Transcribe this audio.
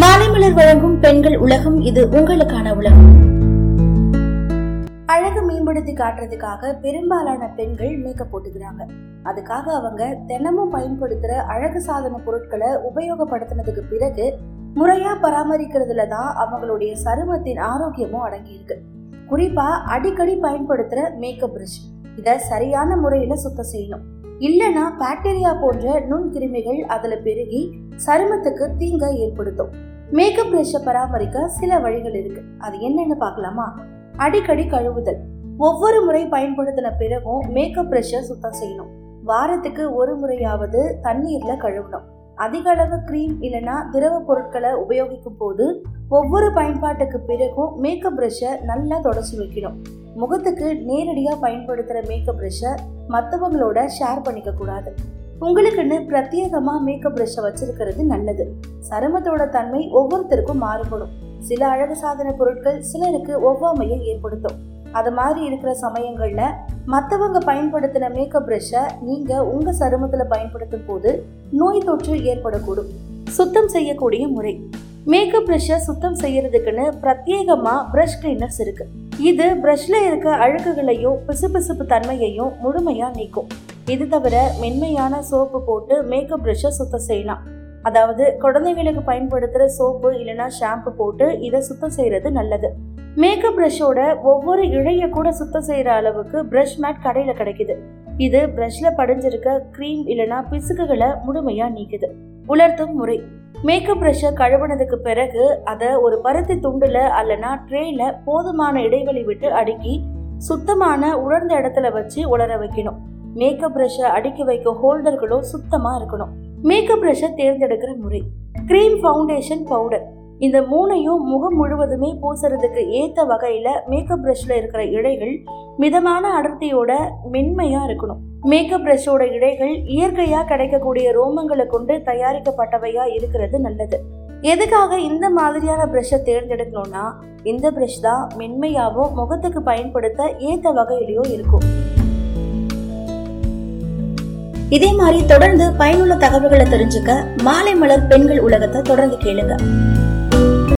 மாலைமலர் வழங்கும் பெண்கள் உலகம் இது உங்களுக்கான உலகம். அழகு மேம்படுத்தி காட்டுறதுக்காக பெரும்பாலான பெண்கள் மேக்கப் போட்டுக்கிறாங்க. அதுக்காக அவங்க தினமும் பயன்படுத்துற அழகு சாதன பொருட்களை உபயோகப்படுத்தினதுக்கு பிறகு முறையா பராமரிக்கிறதுல தான் அவங்களுடைய சருமத்தின் ஆரோக்கியமும் அடங்கியிருக்கு. குறிப்பா அடிக்கடி பயன்படுத்துற மேக்கப் பிரஷ் இத சரியான முறையில சுத்தம் செய்யணும். இல்லைன்னா பாக்டீரியா போன்ற நுண்கிருமிகள் அதில் பெருகி சருமத்துக்கு தீங்கை ஏற்படுத்தும். மேக்கப் பிரஷை பராமரிக்க சில வழிகள் இருக்கு. அது என்னன்னு பார்க்கலாமா? அடிக்கடி கழுவுதல். ஒவ்வொரு முறை பயன்படுத்தின பிறகும் மேக்கப் பிரஷை சுத்தம் செய்யணும். வாரத்துக்கு ஒரு முறையாவது தண்ணீர்ல கழுவணும். அதிக அளவு கிரீம் இல்லைன்னா திரவ பொருட்களை உபயோகிக்கும் போது ஒவ்வொரு பயன்பாட்டுக்கு பிறகும் மேக்கப் பிரஷை நல்லா தொடச்சி வைக்கணும். முகத்துக்கு நேரடியாக பயன்படுத்துகிற மேக்கப் பிரஷை மற்றவங்களோட ஷேர் பண்ணிக்க கூடாது. உங்களுக்குன்னு பிரத்யேகமாக மேக்கப் ப்ரஷ்ஷை வச்சிருக்கிறது நல்லது. சருமத்தோட தன்மை ஒவ்வொருத்தருக்கும் மாறுபடும். சில அழகு சாதன பொருட்கள் சிலருக்கு ஒவ்வாமையை ஏற்படுத்தும். அது மாதிரி இருக்கிற சமயங்களில் மற்றவங்க பயன்படுத்தின மேக்கப் ப்ரஷ்ஷை நீங்கள் உங்கள் சருமத்தில் பயன்படுத்தும் போது நோய் தொற்று ஏற்படக்கூடும். சுத்தம் செய்யக்கூடிய முறை. மேக்கப் ப்ரஷ்ஷை சுத்தம் செய்யறதுக்குன்னு பிரத்யேகமாக ப்ரஷ் கிளீனர்ஸ் இருக்குது இது ப்ரஷ்ல இருக்க அழுக்குகளையும் பிசுபிசுப்பு தன்மையையும் முழுமையா நீக்கும். இது தவிர மென்மையான சோப்பு போட்டு மேக்கப் ப்ரஷ்ஷை சுத்தம் செய்யலாம். அதாவது குழந்தைகளுக்கு பயன்படுத்துகிற சோப்பு இல்லைனா ஷாம்பு போட்டு இதை சுத்தம் செய்கிறது நல்லது. மேக்கப் ப்ரஷ்ஷோட ஒவ்வொரு இழைய கூட சுத்தம் செய்கிற அளவுக்கு ப்ரஷ் மேட் கடையில் கிடைக்குது. இது ப்ரஷ்ல படிஞ்சிருக்க க்ரீம் இல்லைன்னா பிசுக்குகளை முழுமையாக நீக்குது. உலர்த்தும் முறை. மேக்கப் ப்ரஷ்ஷை கழுவுனதுக்கு பிறகு அதை ஒரு பருத்தி துண்டுல அல்லனா ட்ரேல போதுமான இடைவெளி விட்டு அடுக்கி சுத்தமான உலர்ந்த இடத்துல வச்சு உலர வைக்கணும். மேக்கப் ப்ரஷ்ஷை அடுக்கி வைக்க ஹோல்டர்களும் சுத்தமாக இருக்கணும். மேக்கப் ப்ரஷ்ஷை தேர்ந்தெடுக்கிற முறை. க்ரீம் ஃபவுண்டேஷன் பவுடர் இந்த மூணையும் முகம் முழுவதுமே பூசுறதுக்கு ஏற்ற வகையில் மேக்கப் ப்ரஷ்ல இருக்கிற இழைகள் மிதமான அடர்த்தியோட மென்மையாக இருக்கணும். மேக்கப் ப்ரஷோட இழைகள் இயற்கையாக கிடைக்கக்கூடிய ரோமங்களை கொண்டு தயாரிக்கப்பட்டவையாக இருக்கிறது நல்லது. எதுக்காக இந்த மாதிரியான ப்ரஷ்ஷை தேர்ந்தெடுக்கணும்னா இந்த ப்ரஷ் தான் மென்மையாகவும் முகத்துக்கு பயன்படுத்த ஏற்ற வகையிலையும் இருக்கும். இதே மாதிரி தொடர்ந்து பயனுள்ள தகவல்களை தெரிஞ்சுக்க மாலை மலர் பெண்கள் உலகத்தை தொடர்ந்து கேளுங்க.